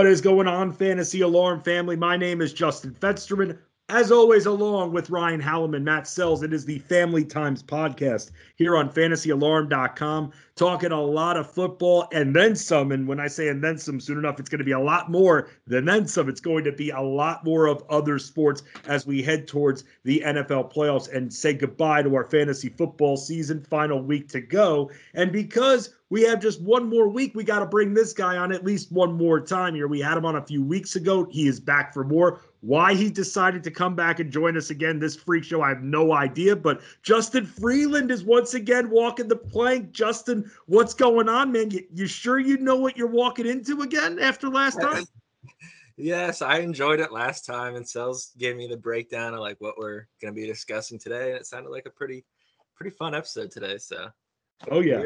What is going on, Fantasy Alarm family? My name is Justin Fetsterman. As always, along with Ryan Hallam and Matt Sells, it is the Family Times podcast here on fantasyalarm.com, talking a lot of football and then some. And when I say and then some, soon enough, it's going to be a lot more than then some. It's going to be a lot more of other sports as we head towards the NFL playoffs and say goodbye to our fantasy football season. Final week to go. And because we have just one more week. We got to bring this guy on at least one more time here. We had him on a few weeks ago. He is back for more. Why he decided to come back and join us again this freak show, I have no idea. But Justin Vreeland is once again walking the plank. Justin, what's going on, man? You, you sure you know what you're walking into again after last time? Yes, I enjoyed it last time, and Sells gave me the breakdown of like what we're going to be discussing today, and it sounded like a pretty, pretty fun episode today. So, oh yeah,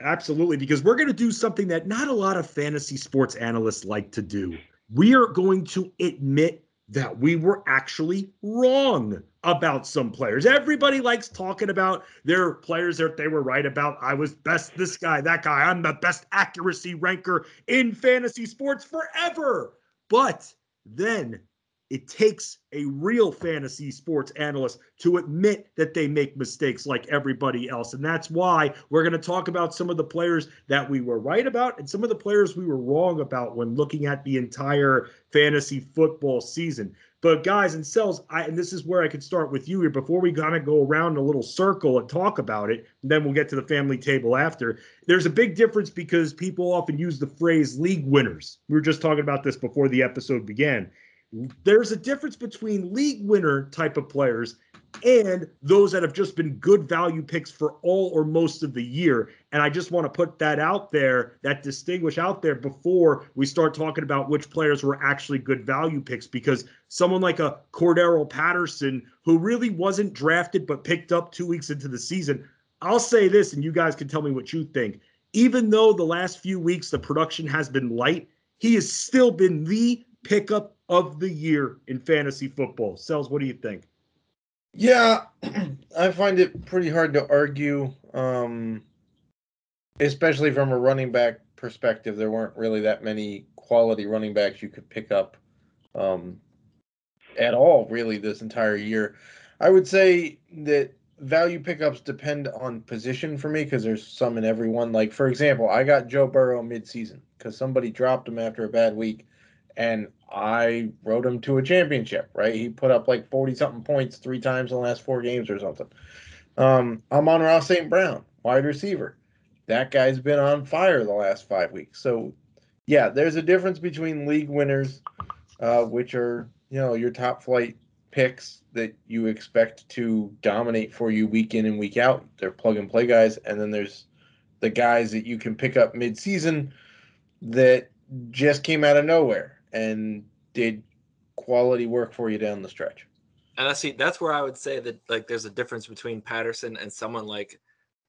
absolutely, because we're going to do something that not a lot of fantasy sports analysts like to do. We are going to admit that we were actually wrong about some players. Everybody likes talking about their players that they were right about. I was best this guy, that guy. I'm the best accuracy ranker in fantasy sports forever. But then it takes a real fantasy sports analyst to admit that they make mistakes like everybody else. And that's why we're going to talk about some of the players that we were right about and some of the players we were wrong about when looking at the entire fantasy football season. But guys and Sells, I and this is where I could start with you here before we kind of go around in a little circle and talk about it. And then we'll get to the family table after. There's a big difference because people often use the phrase league winners. We were just talking about this before the episode began there's a difference between league winner type of players and those that have just been good value picks for all or most of the year. And I just want to put that out there, that distinguish out there before we start talking about which players were actually good value picks. Because someone like a Cordarrelle Patterson, who really wasn't drafted but picked up two weeks into the season, I'll say this, and you guys can tell me what you think. Even though the last few weeks the production has been light, he has still been the pickup of the year in fantasy football. Sells, what do you think? Yeah, I find it pretty hard to argue, um, especially from a running back perspective. There weren't really that many quality running backs you could pick up um, at all, really, this entire year. I would say that value pickups depend on position for me because there's some in everyone. Like, for example, I got Joe Burrow midseason because somebody dropped him after a bad week and I rode him to a championship, right? He put up like 40 something points three times in the last four games or something. Um, Amon-Ra St. Brown, wide receiver. That guy's been on fire the last five weeks. So, yeah, there's a difference between league winners, uh, which are, you know, your top flight picks that you expect to dominate for you week in and week out. They're plug and play guys. And then there's the guys that you can pick up mid season that just came out of nowhere and did quality work for you down the stretch. And I see that's where I would say that like there's a difference between Patterson and someone like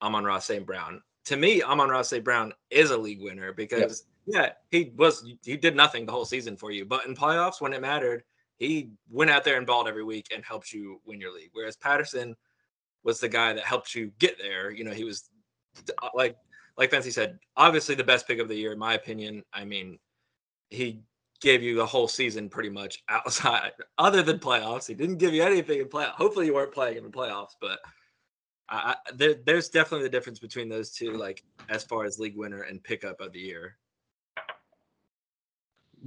Amon-Ra St. Brown. To me, Amon-Ra St. Brown is a league winner because yep. yeah, he was he did nothing the whole season for you, but in playoffs when it mattered, he went out there and balled every week and helped you win your league. Whereas Patterson was the guy that helped you get there. You know, he was like like Fancy said, obviously the best pick of the year in my opinion. I mean, he gave you the whole season pretty much outside, other than playoffs. He didn't give you anything in playoffs. Hopefully, you weren't playing in the playoffs, but I, there, there's definitely the difference between those two, like as far as league winner and pickup of the year.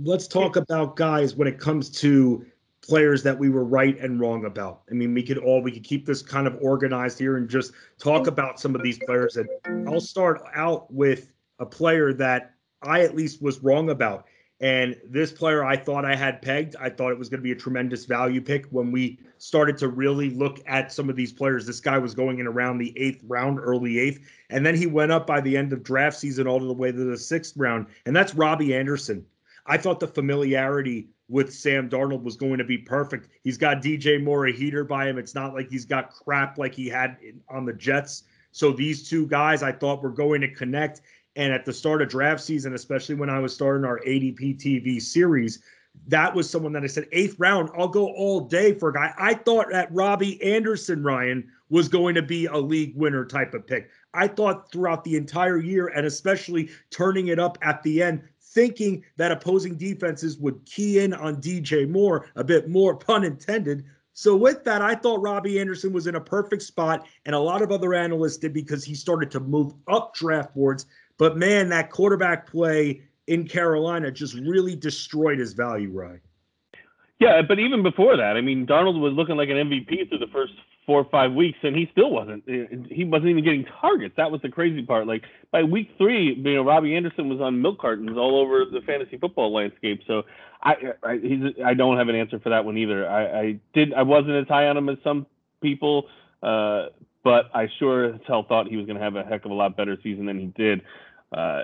Let's talk about guys when it comes to players that we were right and wrong about. I mean, we could all we could keep this kind of organized here and just talk about some of these players. And I'll start out with a player that I at least was wrong about. And this player, I thought I had pegged. I thought it was going to be a tremendous value pick when we started to really look at some of these players. This guy was going in around the eighth round, early eighth. And then he went up by the end of draft season all the way to the sixth round. And that's Robbie Anderson. I thought the familiarity with Sam Darnold was going to be perfect. He's got DJ Moore, a heater by him. It's not like he's got crap like he had on the Jets. So these two guys I thought were going to connect. And at the start of draft season, especially when I was starting our ADP TV series, that was someone that I said eighth round. I'll go all day for a guy. I thought that Robbie Anderson Ryan was going to be a league winner type of pick. I thought throughout the entire year and especially turning it up at the end, thinking that opposing defenses would key in on DJ Moore a bit more, pun intended. So with that, I thought Robbie Anderson was in a perfect spot, and a lot of other analysts did because he started to move up draft boards. But man, that quarterback play in Carolina just really destroyed his value, right? Yeah, but even before that, I mean, Darnold was looking like an MVP through the first four or five weeks, and he still wasn't. He wasn't even getting targets. That was the crazy part. Like by week three, you know, Robbie Anderson was on milk cartons all over the fantasy football landscape. So I, I, I don't have an answer for that one either. I, I did, I wasn't as high on him as some people, uh, but I sure as hell thought he was going to have a heck of a lot better season than he did. Uh,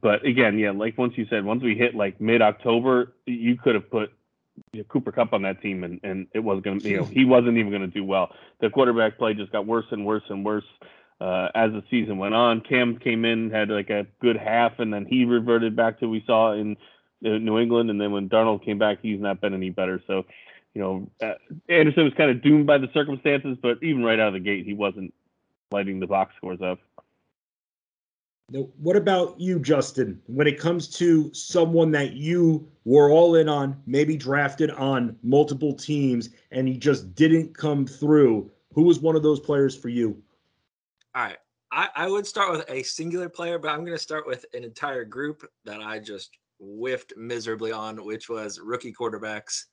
but again, yeah, like once you said, once we hit like mid October, you could have put you know, Cooper Kupp on that team, and and it was to, you know, he wasn't even to do well. The quarterback play just got worse and worse and worse uh, as the season went on. Cam came in, had like a good half, and then he reverted back to we saw in uh, New England. And then when Darnold came back, he's not been any better. So, you know, uh, Anderson was kind of doomed by the circumstances, but even right out of the gate, he wasn't lighting the box scores up. Now, what about you, Justin? When it comes to someone that you were all in on, maybe drafted on multiple teams, and he just didn't come through, who was one of those players for you? All right. I, I would start with a singular player, but I'm going to start with an entire group that I just whiffed miserably on, which was rookie quarterbacks.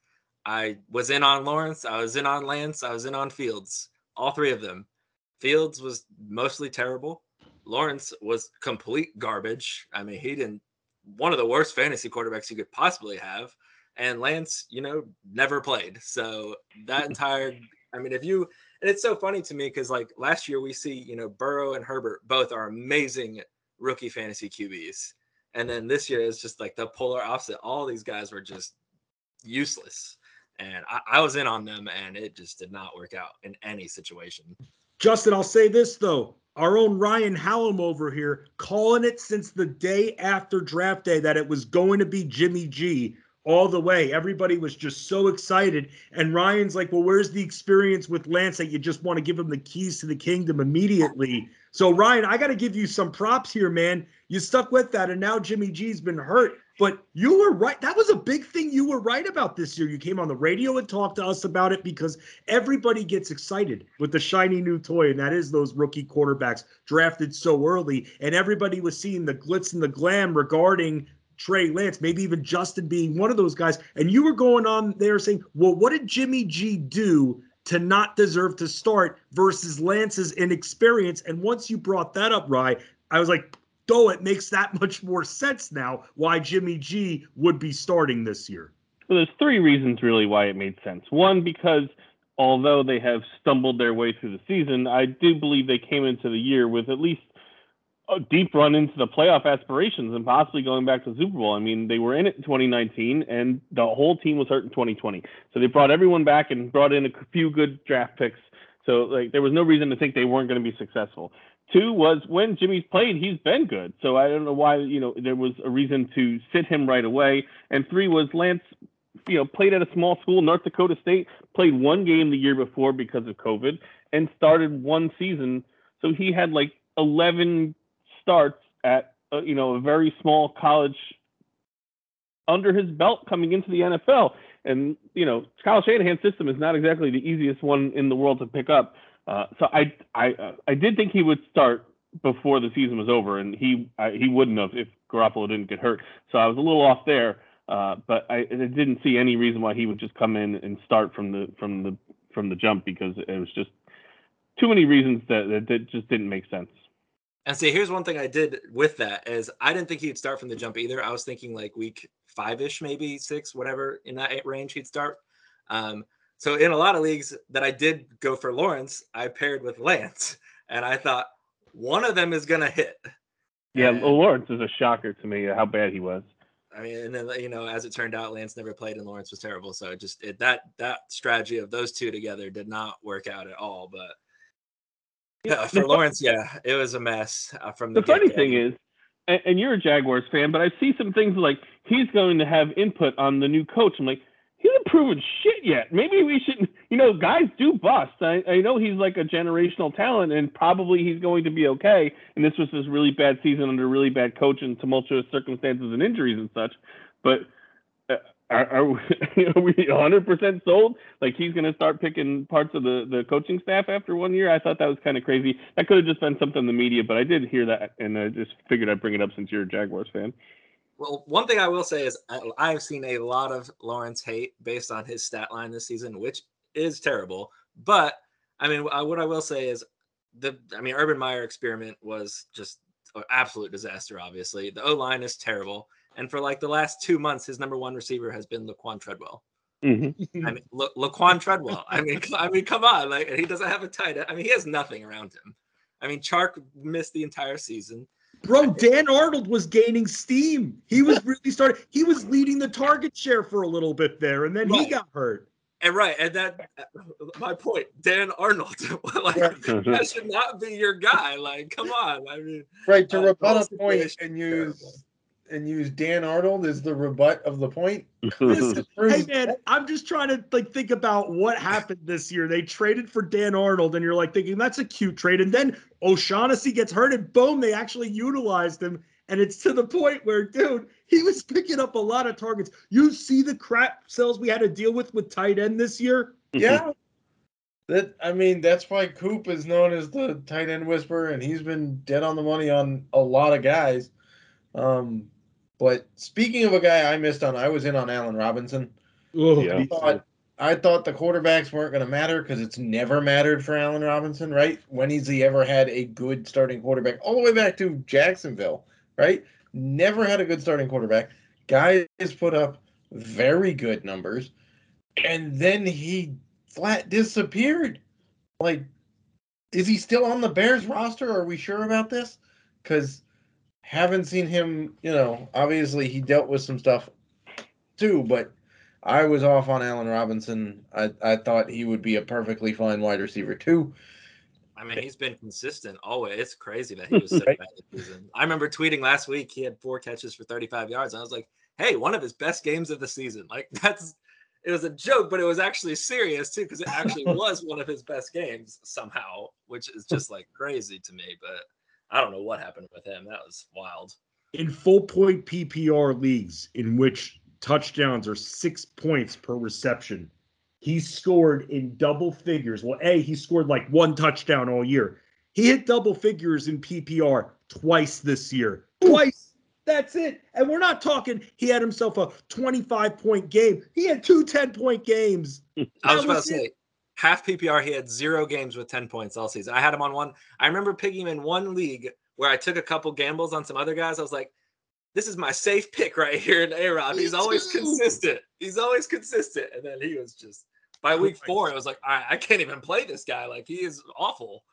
I was in on Lawrence, I was in on Lance, I was in on Fields, all three of them. Fields was mostly terrible. Lawrence was complete garbage. I mean, he didn't one of the worst fantasy quarterbacks you could possibly have. And Lance, you know, never played. So that entire I mean, if you and it's so funny to me because like last year we see, you know, Burrow and Herbert both are amazing rookie fantasy QBs. And then this year is just like the polar opposite. All these guys were just useless. And I, I was in on them and it just did not work out in any situation. Justin, I'll say this though our own Ryan Hallam over here calling it since the day after draft day that it was going to be Jimmy G all the way. Everybody was just so excited. And Ryan's like, well, where's the experience with Lance that you just want to give him the keys to the kingdom immediately? So, Ryan, I got to give you some props here, man. You stuck with that, and now Jimmy G's been hurt. But you were right. That was a big thing you were right about this year. You came on the radio and talked to us about it because everybody gets excited with the shiny new toy, and that is those rookie quarterbacks drafted so early. And everybody was seeing the glitz and the glam regarding Trey Lance, maybe even Justin being one of those guys. And you were going on there saying, well, what did Jimmy G do to not deserve to start versus Lance's inexperience. And once you brought that up, Rye, I was like, though it makes that much more sense now why Jimmy G would be starting this year. Well, there's three reasons really why it made sense. One, because although they have stumbled their way through the season, I do believe they came into the year with at least a deep run into the playoff aspirations and possibly going back to the Super Bowl. I mean, they were in it in 2019 and the whole team was hurt in 2020. So they brought everyone back and brought in a few good draft picks. So like there was no reason to think they weren't going to be successful. Two was when Jimmy's played, he's been good. So I don't know why, you know, there was a reason to sit him right away. And three was Lance, you know, played at a small school, North Dakota State, played one game the year before because of COVID and started one season. So he had like 11 starts at uh, you know a very small college under his belt coming into the NFL. And you know, Kyle Shanahan's system is not exactly the easiest one in the world to pick up. Uh, so I I uh, I did think he would start before the season was over, and he I, he wouldn't have if Garoppolo didn't get hurt. So I was a little off there, uh, but I, I, didn't see any reason why he would just come in and start from the from the from the jump because it was just too many reasons that that, that just didn't make sense. And see, here's one thing I did with that is I didn't think he'd start from the jump either. I was thinking like week five ish, maybe six, whatever in that range he'd start. Um, so in a lot of leagues that I did go for Lawrence, I paired with Lance, and I thought one of them is gonna hit. Yeah, and, Lawrence is a shocker to me how bad he was. I mean, and then you know, as it turned out, Lance never played, and Lawrence was terrible. So it just it, that that strategy of those two together did not work out at all. But yeah, for Lawrence, yeah, it was a mess uh, from the. The funny thing is, and, and, you're a Jaguars fan, but I see some things like he's going to have input on the new coach. I'm like, he hasn't proven shit yet. Maybe we shouldn't. You know, guys do bust. I, I know he's like a generational talent, and probably he's going to be okay. And this was this really bad season under really bad coach and tumultuous circumstances and injuries and such. But uh, are, are, we, are we 100% sold? Like he's going to start picking parts of the, the coaching staff after one year? I thought that was kind of crazy. That could have just been something in the media, but I did hear that, and I just figured I'd bring it up since you're a Jaguars fan. Well, one thing I will say is I, have seen a lot of Lawrence hate based on his stat line this season, which is terrible. But I mean, what I will say is the I mean, Urban Meyer experiment was just an absolute disaster. Obviously, the O line is terrible, and for like the last two months, his number one receiver has been Laquan Treadwell. Mm-hmm. I mean, La- Laquan Treadwell. I mean, I mean, come on, like he doesn't have a tight end. I mean, he has nothing around him. I mean, Chark missed the entire season. Bro, Dan Arnold was gaining steam. He was really starting. He was leading the target share for a little bit there, and then right. he got hurt. And right, and that my point, Dan Arnold, like that should not be your guy. Like, come on. I mean, right to uh, rebut a point and use and use Dan Arnold as the rebut of the point. Listen, hey man, I'm just trying to like think about what happened this year. They traded for Dan Arnold, and you're like thinking that's a cute trade. And then O'Shaughnessy gets hurt, and boom, they actually utilized him. And it's to the point where, dude, he was picking up a lot of targets. You see the crap Sells we had to deal with with tight end this year? Yeah. That I mean, that's why Coop is known as the tight end whisperer, and he's been dead on the money on a lot of guys. Um, but speaking of a guy I missed on, I was in on Allen Robinson. Ooh, yeah. I thought I thought the quarterbacks weren't going to matter because it's never mattered for Allen Robinson, right? When has he ever had a good starting quarterback? All the way back to Jacksonville, right? Never had a good starting quarterback. Guys put up very good numbers, and then he flat disappeared. Like, is he still on the Bears roster? Are we sure about this? Because haven't seen him, you know, obviously he dealt with some stuff too, but I was off on Allen Robinson. I, I thought he would be a perfectly fine wide receiver too. I mean, he's been consistent always. It's crazy that he was so bad this season. I remember tweeting last week he had four catches for 35 yards. And I was like, hey, one of his best games of the season. Like that's it was a joke, but it was actually serious too, because it actually was one of his best games somehow, which is just like crazy to me. But I don't know what happened with him. That was wild. In full point PPR leagues, in which touchdowns are six points per reception, he scored in double figures. Well, A, he scored like one touchdown all year. He hit double figures in PPR twice this year. Twice. That's it. And we're not talking he had himself a 25 point game. He had two 10 point games. I was about to say, half PPR, he had zero games with 10 points all season. I had him on one. I remember picking him in one league where I took a couple gambles on some other guys. I was like, this is my safe pick right here in A Rob. He's always consistent. He's always consistent. And then he was just by week four, it was like, I, I can't even play this guy. Like he is awful.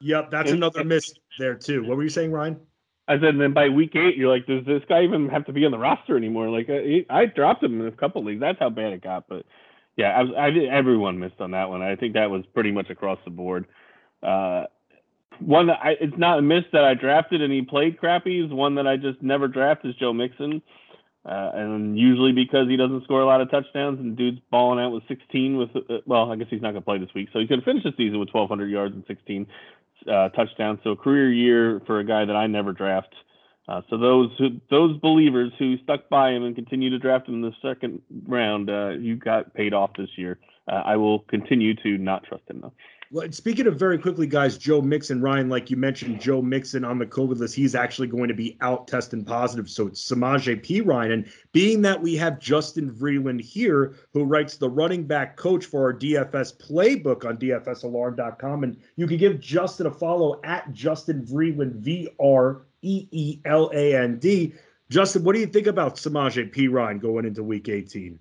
Yep, that's another miss there too. What were you saying, Ryan? I said, then by week eight, you're like, does this guy even have to be on the roster anymore? Like, uh, I, I dropped him in a couple leagues. That's how bad it got. But yeah, I, I everyone missed on that one. I think that was pretty much across the board. Uh, one that I, it's not a miss that I drafted and he played crappy. Is one that I just never draft is Joe Mixon, uh, and usually because he doesn't score a lot of touchdowns and dude's balling out with 16 with uh, well, I guess he's not gonna play this week, so he's gonna finish the season with 1,200 yards and 16 uh, touchdowns. So a career year for a guy that I never draft. Uh, so those who, those believers who stuck by him and continue to draft him in the second round, uh, you got paid off this year. Uh, I will continue to not trust him though. Well, speaking of very quickly, guys, Joe Mixon, Ryan, like you mentioned, Joe Mixon on the COVID list, he's actually going to be out testing positive. So it's Samaje Perine. And being that we have Justin Vreeland here, who writes the running back coach for our DFS playbook on DFSalarm.com, and you can give Justin a follow at Justin Vreeland, V R E E L A N D. Justin, what do you think about Samaje Perine going into week 18?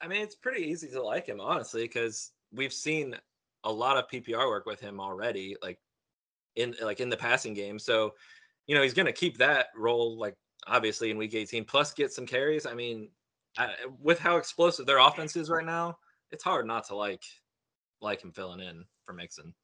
I mean, it's pretty easy to like him, honestly, because we've seen a lot of PPR work with him already, like in like in the passing game. So, you know, he's to keep that role, like obviously in week 18, plus get some carries. I mean, I, with how explosive their offense is right now, it's hard not to like like him filling in for Mixon.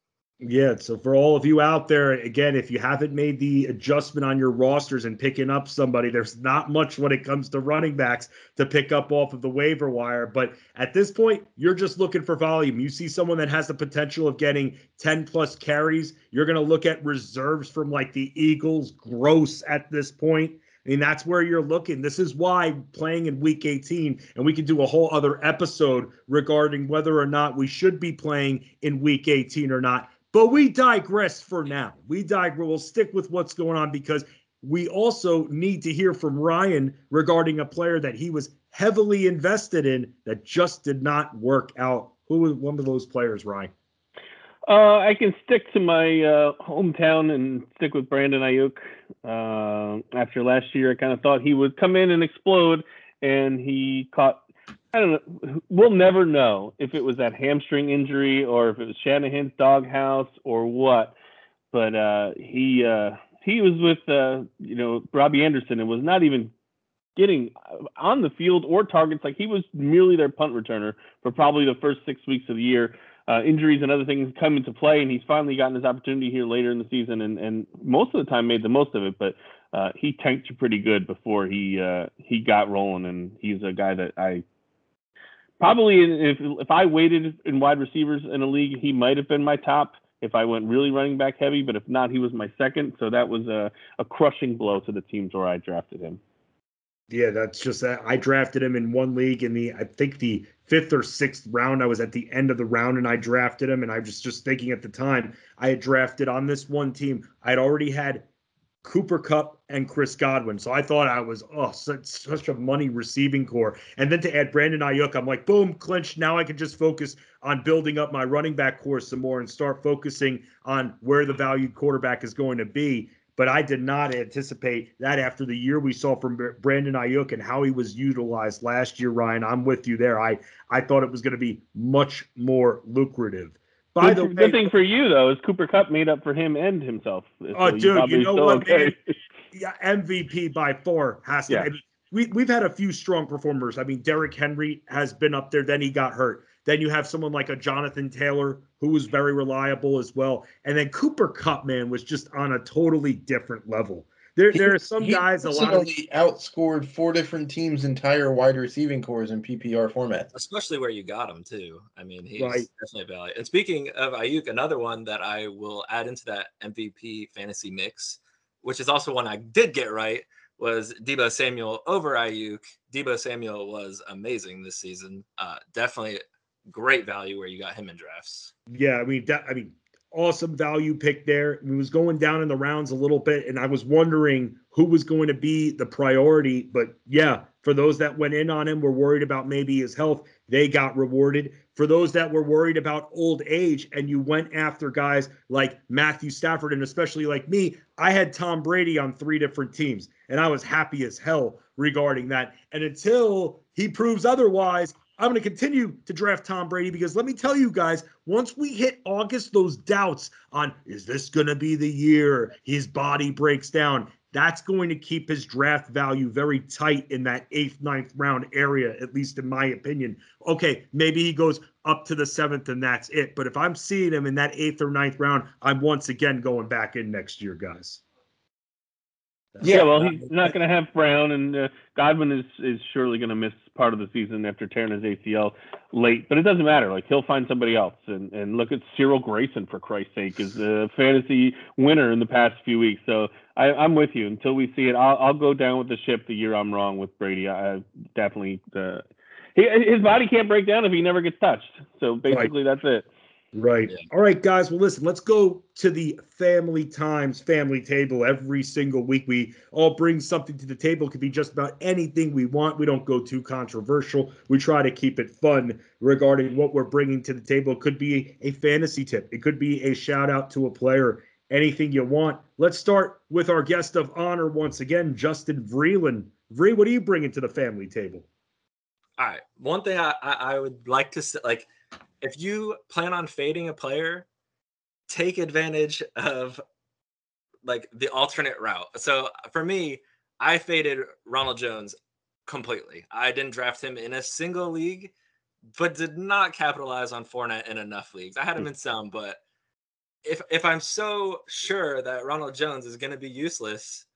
Yeah, so for all of you out there, again, if you haven't made the adjustment on your rosters and picking up somebody, there's not much when it comes to running backs to pick up off of the waiver wire. But at this point, you're just looking for volume. You see someone that has the potential of getting 10 plus carries, you're going to look at reserves from like the Eagles, gross at this point. I mean, that's where you're looking. This is why playing in week 18, and we can do a whole other episode regarding whether or not we should be playing in week 18 or not but we digress for now. We digress. We'll stick with what's going on because we also need to hear from Ryan regarding a player that he was heavily invested in that just did not work out. Who was one of those players, Ryan? Uh, I can stick to my uh, hometown and stick with Brandon Aiyuk. Uh, after last year, I kind of thought he would come in and explode, and he caught I don't know. We'll never know if it was that hamstring injury or if it was Shanahan's doghouse or what. But uh, he uh, he was with uh, you know Robbie Anderson and was not even getting on the field or targets. Like he was merely their punt returner for probably the first six weeks of the year. Uh, injuries and other things come into play, and he's finally gotten his opportunity here later in the season, and, and most of the time made the most of it. But uh, he tanked pretty good before he uh, he got rolling, and he's a guy that I probably if if I waited in wide receivers in a league, he might have been my top if I went really running back heavy. But if not, he was my second. So that was a, a crushing blow to the teams where I drafted him. Yeah, that's just that. I drafted him in one league in the I think the fifth or sixth round. I was at the end of the round and I drafted him. And I was just thinking at the time I had drafted on this one team. I had already had Cooper Kupp and Chris Godwin. So I thought I was oh such, such a money receiving core. And then to add Brandon Aiyuk, I'm like boom, clinched. Now I can just focus on building up my running back core some more and start focusing on where the valued quarterback is going to be. But I did not anticipate that after the year we saw from Brandon Aiyuk and how he was utilized last year, Ryan. I'm with you there. I I thought it was going to be much more lucrative. By the way, good thing for you though is Cooper Kupp made up for him and himself. Oh, so dude, you know what, okay. Yeah, MVP by far has to. Yeah. Mean, we we've had a few strong performers. I mean, Derrick Henry has been up there. Then he got hurt. Then you have someone like a Jonathan Taylor who was very reliable as well. And then Cooper Kupp, man, was just on a totally different level. There, he, there are some guys. A lot of outscored four different teams' entire wide receiving cores in PPR format. Especially where you got him too. I mean, he's right. definitely value. And speaking of Aiyuk, another one that I will add into that MVP fantasy mix, which is also one I did get right, was Deebo Samuel over Aiyuk. Deebo Samuel was amazing this season. Uh, definitely great value where you got him in drafts. Yeah, I mean, that, I mean, awesome value pick there. He was going down in the rounds a little bit, and I was wondering who was going to be the priority. But yeah, for those that went in on him, were worried about maybe his health, they got rewarded. For those that were worried about old age, and you went after guys like Matthew Stafford, and especially like me, I had Tom Brady on three different teams, and I was happy as hell regarding that. And until he proves otherwise, I'm going to continue to draft Tom Brady because let me tell you guys, once we hit August, those doubts on is this going to be the year his body breaks down, that's going to keep his draft value very tight in that eighth, ninth round area, at least in my opinion. Okay, maybe he goes up to the seventh and that's it. But if I'm seeing him in that eighth or ninth round, I'm once again going back in next year, guys. Yeah, well, he's not going to have Brown, and uh, Godwin is is surely going to miss part of the season after tearing his ACL late. But it doesn't matter; like he'll find somebody else. And and look at Cyril Grayson for Christ's sake, is a fantasy winner in the past few weeks. So I, am with you until we see it. I'll I'll go down with the ship the year I'm wrong with Brady. I definitely uh, he, his body can't break down if he never gets touched. So basically, right. that's it. Right. Yeah. All right, guys. Well, listen, let's go to the family times family table every single week. We all bring something to the table. It could be just about anything we want. We don't go too controversial. We try to keep it fun regarding what we're bringing to the table. It could be a fantasy tip, it could be a shout out to a player, anything you want. Let's start with our guest of honor once again, Justin Vreeland. Vree, what are you bringing to the family table? All right. One thing I, I, I would like to say, like, if you plan on fading a player, take advantage of like the alternate route. So for me, I faded Ronald Jones completely. I didn't draft him in a single league, but did not capitalize on Fournette in enough leagues. I had him hmm. in some, but if if I'm so sure that Ronald Jones is going to be useless,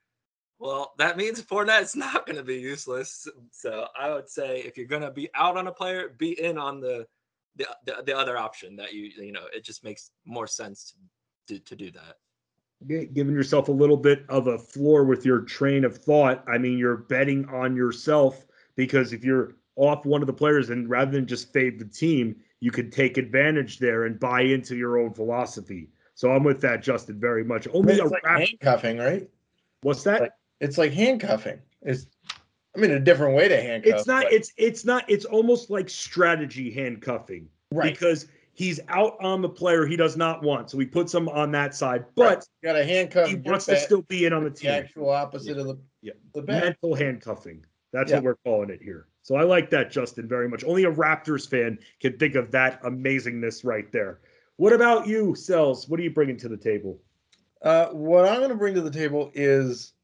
well, that means Fournette's not going to be useless. So I would say if you're going to be out on a player, be in on the, the the the other option that you you know it just makes more sense to to do that. Giving yourself a little bit of a floor with your train of thought. I mean, you're betting on yourself because if you're off one of the players and rather than just fade the team, you could take advantage there and buy into your own philosophy. So I'm with that, Justin, very much. Only it's a like rap- handcuffing, right? what's that? like- It's like handcuffing. It's, I mean, a different way to handcuff. it's not. but- It's it's not. It's almost like strategy handcuffing right. because he's out on the player he does not want, so he puts him on that side, but got a handcuff. he wants to still be in on the team. the actual opposite of the Yeah. the. Mental handcuffing. That's Yeah. what we're calling it here. So I like that, Justin, very much. Only a Raptors fan can think of that amazingness right there. What about you, Sells? What are you bringing to the table? Uh, what I'm going to bring to the table is,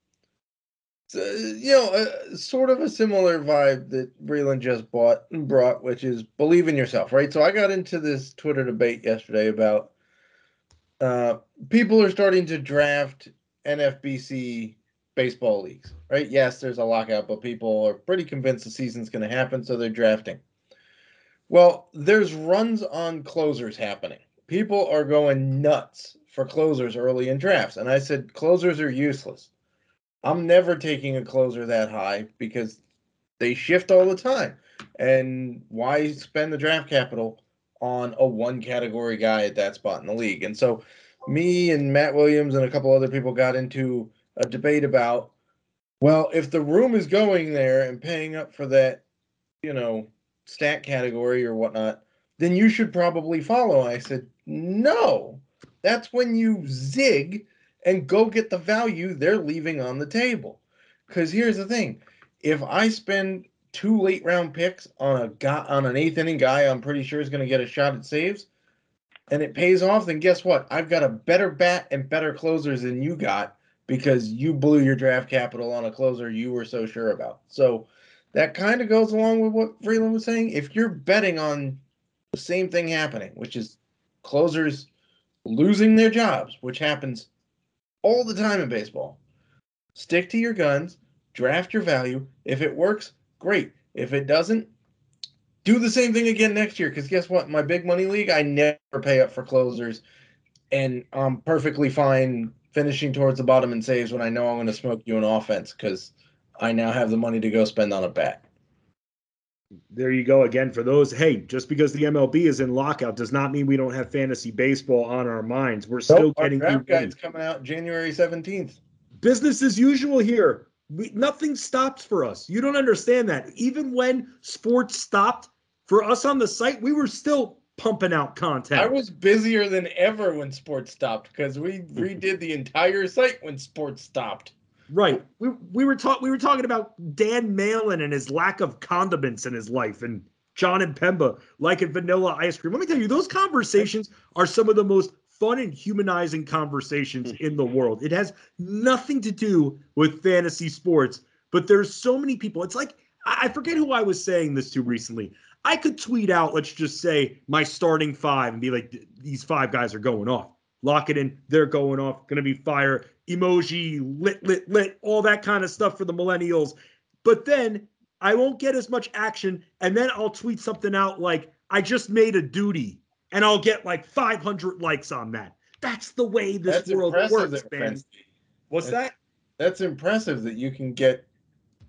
you know, uh, sort of a similar vibe that Vreeland just bought and brought, which is believe in yourself, right? So I got into this Twitter debate yesterday about uh, people are starting to draft NFBC baseball leagues, right? Yes, there's a lockout, but people are pretty convinced the season's going to happen, so they're drafting. Well, there's runs on closers happening. People are going nuts for closers early in drafts. And I said, closers are useless. I'm never taking a closer that high because they shift all the time. And why spend the draft capital on a one category guy at that spot in the league? And so, me and Matt Williams and a couple other people got into a debate about, well, if the room is going there and paying up for that, you know, stat category or whatnot, then you should probably follow. I said, no, that's when you zig and go get the value they're leaving on the table. Because here's the thing: if I spend two late round picks on a guy on an eighth inning guy, I'm pretty sure is going to get a shot at saves, and it pays off. Then guess what? I've got a better bat and better closers than you got because you blew your draft capital on a closer you were so sure about. So that kind of goes along with what Vreeland was saying. If you're betting on the same thing happening, which is closers losing their jobs, which happens all the time in baseball. Stick to your guns, draft your value. If it works, great. If it doesn't, do the same thing again next year. Because guess what? My big money league, I never pay up for closers, and I'm perfectly fine finishing towards the bottom in saves when I know I'm going to smoke you in offense because I now have the money to go spend on a bat. There you go again for those. Hey, just because the MLB is in lockout does not mean we don't have fantasy baseball on our minds. We're still Nope, our getting you guide's coming out January 17th. business as usual here. We, nothing stops for us. You don't understand that. Even when sports stopped for us on the site, we were still pumping out content. I was busier than ever when sports stopped because we redid the entire site when sports stopped. Right. We we were talking we were talking about Dan Malin and his lack of condiments in his life and John and Pemba liking vanilla ice cream. Let me tell you, those conversations are some of the most fun and humanizing conversations hmm. in the world. It has nothing to do with fantasy sports, but there's so many people. It's like I I forget who I was saying this to recently. I could tweet out, let's just say, my starting five and be like, these five guys are going off. Lock it in. They're going off. Going to be fire. Emoji, lit, lit, lit, all that kind of stuff for the millennials. But then I won't get as much action. And then I'll tweet something out like, I just made a duty. And I'll get like 500 likes on that. That's the way this That's world works, there, man. Fence. What's that? That's impressive that you can get,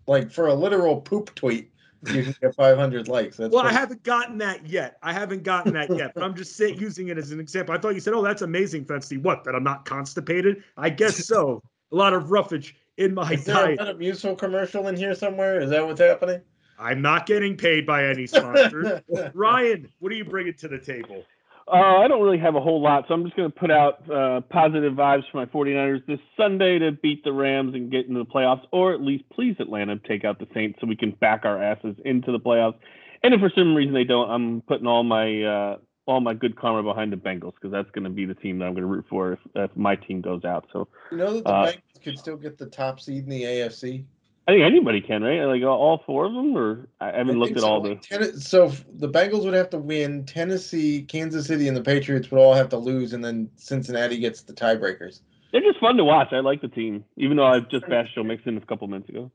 like, for a literal poop tweet, you can get 500 likes. That's Well, I haven't gotten that yet. I haven't gotten that yet, but I'm just say, using it as an example. I thought you said, "Oh, that's amazing, Fancy." What? That I'm not constipated? I guess so. A lot of roughage in my diet. Is there a. Metamucil commercial in here somewhere? Is that what's happening? I'm not getting paid by any sponsors. Ryan, what are you bringing to the table? Uh, I don't really have a whole lot, so I'm just going to put out uh, positive vibes for my 49ers this Sunday to beat the Rams and get into the playoffs, or at least please Atlanta take out the Saints so we can back our asses into the playoffs. And if for some reason they don't, I'm putting all my uh, all my good karma behind the Bengals because that's going to be the team that I'm going to root for if, if my team goes out. So You know that the Uh, Bengals could still get the top seed in the AFC? I think anybody can, right? Like all four of them, or I haven't I looked at so. all the. Ten- so the Bengals would have to win. Tennessee, Kansas City, and the Patriots would all have to lose, and then Cincinnati gets the tiebreakers. They're just fun to watch. I like the team, even though I've just bashed Joe Mixon a couple minutes ago.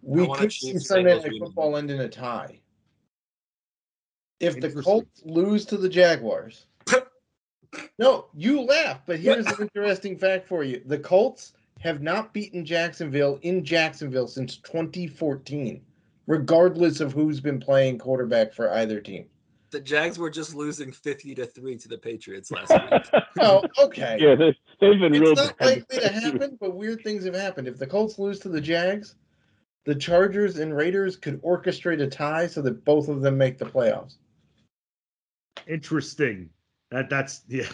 We wanna could see see the Sunday Night. Football end in a tie. If the Colts lose to the Jaguars. no, you laugh, but here's an interesting fact for you. The Colts have not beaten Jacksonville in Jacksonville since 2014, regardless of who's been playing quarterback for either team. The Jags were just losing 50 to 3 to the Patriots last week. Oh, okay. yeah, they, they've been real it's not bad. likely to happen, but weird things have happened. If the Colts lose to the Jags, the Chargers and Raiders could orchestrate a tie so that both of them make the playoffs. Interesting. That that's yeah.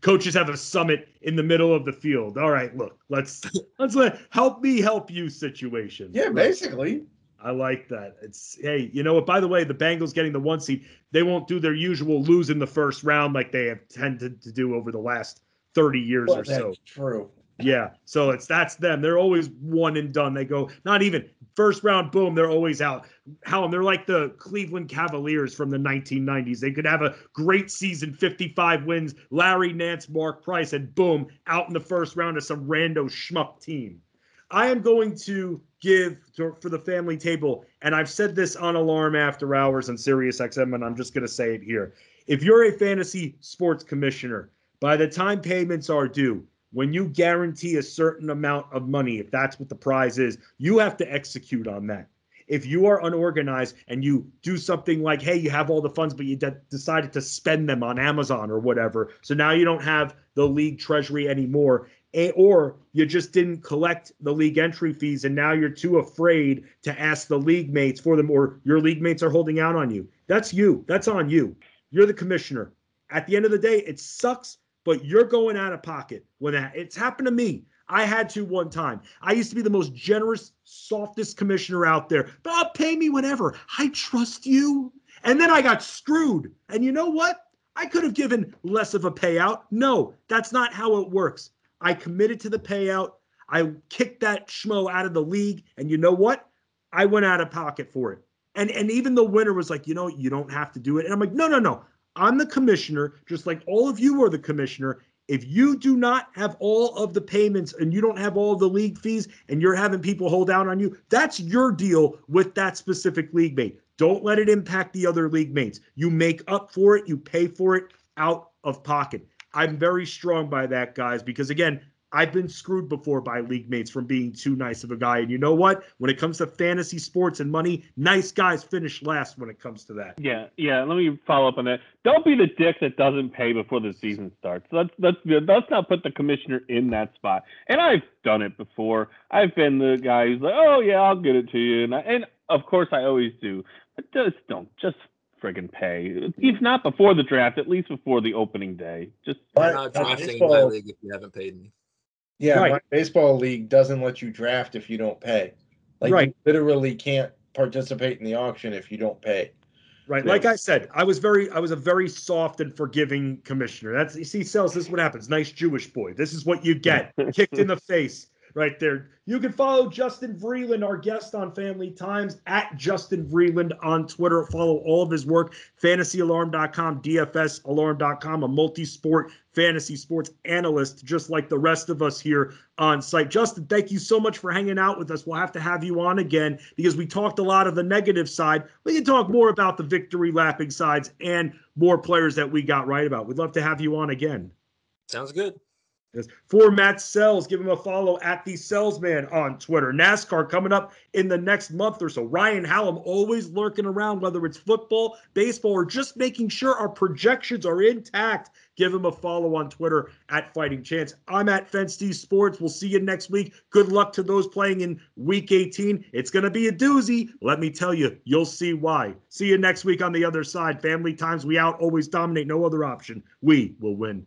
Coaches have a summit in the middle of the field. All right, look, let's let's let help me help you situation. Yeah, basically. I like that. It's hey, you know what? By the way, the Bengals getting the one seed, they won't do their usual lose in the first round like they have tended to do over the last 30 years Well, or so. true. Yeah. So it's that's them. They're always one and done. They go not even first round, boom, they're always out. How they're like the Cleveland Cavaliers from the 1990s. They could have a great season, 55 wins, Larry Nance, Mark Price, and boom, out in the first round of some rando schmuck team. I am going to give to, for the family table, and I've said this on Alarm After Hours on Sirius XM, and I'm just going to say it here. If you're a fantasy sports commissioner, by the time payments are due, when you guarantee a certain amount of money, if that's what the prize is, you have to execute on that. If you are unorganized and you do something like, hey, you have all the funds, but you de- decided to spend them on Amazon or whatever, so now you don't have the league treasury anymore, or you just didn't collect the league entry fees and now you're too afraid to ask the league mates for them, or your league mates are holding out on you. That's you. That's on you. You're the commissioner. At the end of the day, it sucks but you're going out of pocket when that it's happened to me. I had to one time. I used to be the most generous, softest commissioner out there. But I'll pay me whenever. I trust you. And then I got screwed. And you know what? I could have given less of a payout. No, that's not how it works. I committed to the payout. I kicked that schmo out of the league. And you know what? I went out of pocket for it. And and even the winner was like, you know, you don't have to do it. And I'm like, no, no, no. I'm the commissioner, just like all of you are the commissioner. If you do not have all of the payments and you don't have all the league fees and you're having people hold out on you, that's your deal with that specific league mate. Don't let it impact the other league mates. You make up for it, you pay for it out of pocket. I'm very strong by that, guys, because again, I've been screwed before by league mates from being too nice of a guy. And you know what? When it comes to fantasy sports and money, nice guys finish last when it comes to that. Yeah, yeah. Let me follow up on that. Don't be the dick that doesn't pay before the season starts. Let's let's let's not put the commissioner in that spot. And I've done it before. I've been the guy who's like, oh yeah, I'll get it to you, and I, and of course I always do. But just don't just friggin' pay. If not before the draft, at least before the opening day. Just I'm not drafting my league if you haven't paid me. Yeah, Right. my baseball league doesn't let you draft if you don't pay. Like Right. you literally can't participate in the auction if you don't pay. Right. Yeah. Like I said, I was very, I was a very soft and forgiving commissioner. That's you see, Sells, this is what happens. Nice Jewish boy. This is what you get. Kicked in the face right there. You can follow Justin Vreeland, our guest on Family Times, at Justin Vreeland on Twitter. Follow all of his work, fantasyalarm.com, DFSalarm.com, a multi-sport fantasy sports analyst, just like the rest of us here on site. Justin, thank you so much for hanging out with us. We'll have to have you on again because we talked a lot of the negative side. We can talk more about the victory lapping sides and more players that we got right about. We'd love to have you on again. Sounds good. Yes. For Matt Sells, give him a follow at the Salesman on Twitter. NASCAR coming up in the next month or so. Ryan Hallam always lurking around, whether it's football, baseball, or just making sure our projections are intact. Give him a follow on Twitter at Fighting Chance. I'm at Fence D Sports. We'll see you next week. Good luck to those playing in Week 18. It's going to be a doozy. Let me tell you, you'll see why. See you next week on the other side. Family times, we out. Always dominate. No other option. We will win.